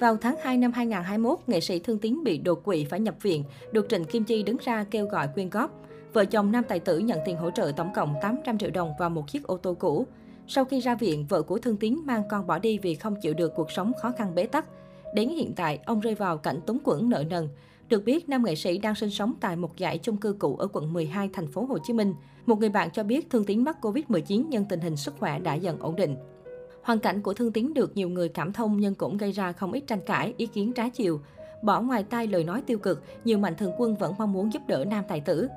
Vào tháng 2 năm 2021, nghệ sĩ Thương Tiến bị đột quỵ phải nhập viện, được Trịnh Kim Chi đứng ra kêu gọi quyên góp. Vợ chồng nam tài tử nhận tiền hỗ trợ tổng cộng 800 triệu đồng và một chiếc ô tô cũ. Sau khi ra viện, vợ của Thương Tiến mang con bỏ đi vì không chịu được cuộc sống khó khăn bế tắc. Đến hiện tại, ông rơi vào cảnh túng quẫn nợ nần. Được biết, nam nghệ sĩ đang sinh sống tại một dãy chung cư cũ ở quận 12, thành phố Hồ Chí Minh. Một người bạn cho biết Thương Tiến mắc Covid-19 nhưng tình hình sức khỏe đã dần ổn định. Hoàn cảnh của Thương Tín được nhiều người cảm thông nhưng cũng gây ra không ít tranh cãi, ý kiến trái chiều. Bỏ ngoài tai lời nói tiêu cực, nhiều mạnh thường quân vẫn mong muốn giúp đỡ nam tài tử.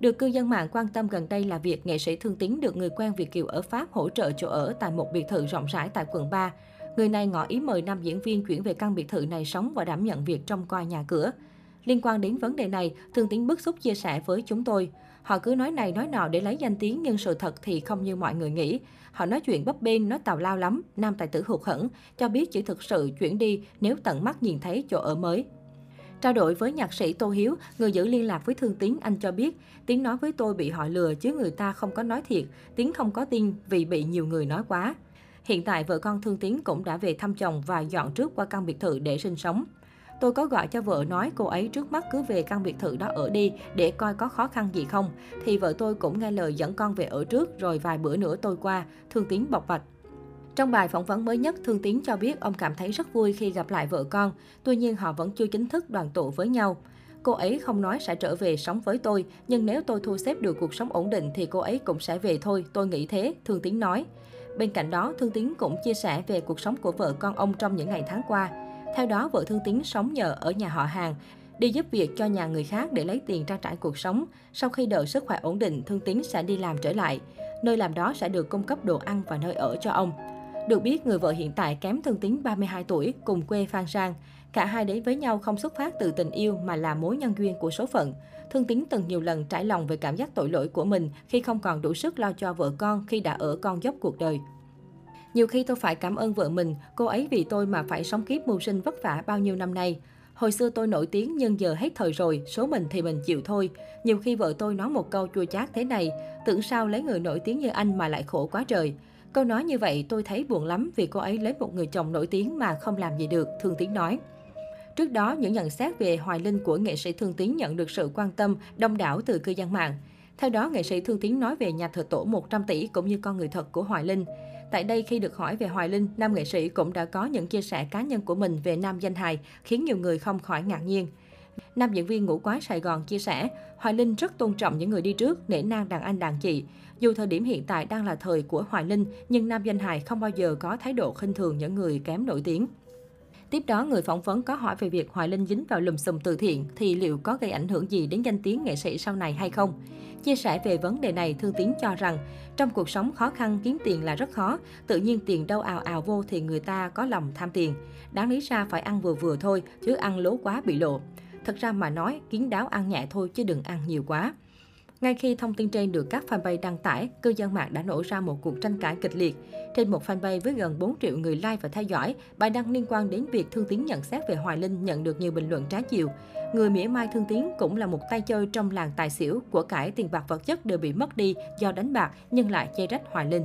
Được cư dân mạng quan tâm gần đây là việc nghệ sĩ Thương Tín được người quen Việt Kiều ở Pháp hỗ trợ chỗ ở tại một biệt thự rộng rãi tại quận 3. Người này ngỏ ý mời nam diễn viên chuyển về căn biệt thự này sống và đảm nhận việc trông coi nhà cửa. Liên quan đến vấn đề này, Thương tín bức xúc chia sẻ với chúng tôi. Họ cứ nói này nói nọ để lấy danh tiếng nhưng sự thật thì không như mọi người nghĩ. Họ nói chuyện bấp bênh, nói tào lao lắm. Nam tài tử hụt hẫng, cho biết chỉ thực sự chuyển đi nếu tận mắt nhìn thấy chỗ ở mới. Trao đổi với nhạc sĩ Tô Hiếu, người giữ liên lạc với Thương Tiến, anh cho biết, Tiến nói với tôi bị họ lừa chứ người ta không có nói thiệt, Tiến không có tin vì bị nhiều người nói quá. Hiện tại vợ con Thương Tiến cũng đã về thăm chồng và dọn trước qua căn biệt thự để sinh sống. Tôi có gọi cho vợ nói cô ấy trước mắt cứ về căn biệt thự đó ở đi để coi có khó khăn gì không. Thì vợ tôi cũng nghe lời dẫn con về ở trước rồi vài bữa nữa tôi qua, Thương Tiến bộc bạch. Trong bài phỏng vấn mới nhất, Thương Tiến cho biết ông cảm thấy rất vui khi gặp lại vợ con, tuy nhiên họ vẫn chưa chính thức đoàn tụ với nhau. Cô ấy không nói sẽ trở về sống với tôi, nhưng nếu tôi thu xếp được cuộc sống ổn định thì cô ấy cũng sẽ về thôi, tôi nghĩ thế, Thương Tiến nói. Bên cạnh đó, Thương Tiến cũng chia sẻ về cuộc sống của vợ con ông trong những ngày tháng qua. Theo đó, vợ Thương tín sống nhờ ở nhà họ hàng, đi giúp việc cho nhà người khác để lấy tiền trang trải cuộc sống. Sau khi đợi sức khỏe ổn định, Thương tín sẽ đi làm trở lại. Nơi làm đó sẽ được cung cấp đồ ăn và nơi ở cho ông. Được biết, người vợ hiện tại kém Thương tín 32 tuổi, cùng quê Phan Sang. Cả hai đến với nhau không xuất phát từ tình yêu mà là mối nhân duyên của số phận. Thương tín từng nhiều lần trải lòng về cảm giác tội lỗi của mình khi không còn đủ sức lo cho vợ con khi đã ở con dốc cuộc đời. Nhiều khi tôi phải cảm ơn vợ mình, cô ấy vì tôi mà phải sống kiếp mưu sinh vất vả bao nhiêu năm nay. Hồi xưa tôi nổi tiếng nhưng giờ hết thời rồi, số mình thì mình chịu thôi. Nhiều khi vợ tôi nói một câu chua chát thế này, tưởng sao lấy người nổi tiếng như anh mà lại khổ quá trời. Câu nói như vậy tôi thấy buồn lắm vì cô ấy lấy một người chồng nổi tiếng mà không làm gì được, Thương Tiến nói. Trước đó, những nhận xét về Hoài Linh của nghệ sĩ Thương Tiến nhận được sự quan tâm đông đảo từ cư dân mạng. Theo đó, nghệ sĩ Thương Tiến nói về nhà thờ tổ 100 tỷ cũng như con người thật của Hoài Linh. Tại đây, khi được hỏi về Hoài Linh, nam nghệ sĩ cũng đã có những chia sẻ cá nhân của mình về nam danh hài, khiến nhiều người không khỏi ngạc nhiên. Nam diễn viên ngũ quái Sài Gòn chia sẻ, Hoài Linh rất tôn trọng những người đi trước, nể nang đàn anh đàn chị. Dù thời điểm hiện tại đang là thời của Hoài Linh, nhưng nam danh hài không bao giờ có thái độ khinh thường những người kém nổi tiếng. Tiếp đó, người phỏng vấn có hỏi về việc Hoài Linh dính vào lùm xùm từ thiện thì liệu có gây ảnh hưởng gì đến danh tiếng nghệ sĩ sau này hay không? Chia sẻ về vấn đề này, Thương Tiến cho rằng, trong cuộc sống khó khăn kiếm tiền là rất khó, tự nhiên tiền đâu ào ào vô thì người ta có lòng tham tiền. Đáng lý ra phải ăn vừa vừa thôi, chứ ăn lố quá bị lộ. Thật ra mà nói, kiến đáo ăn nhẹ thôi chứ đừng ăn nhiều quá. Ngay khi thông tin trên được các fanpage đăng tải, cư dân mạng đã nổ ra một cuộc tranh cãi kịch liệt. Trên một fanpage với gần 4 triệu người like và theo dõi, bài đăng liên quan đến việc Thương Tiến nhận xét về Hoài Linh nhận được nhiều bình luận trái chiều. Người mỉa mai Thương Tiến cũng là một tay chơi trong làng tài xỉu, của cải tiền bạc vật chất đều bị mất đi do đánh bạc nhưng lại chê trách Hoài Linh.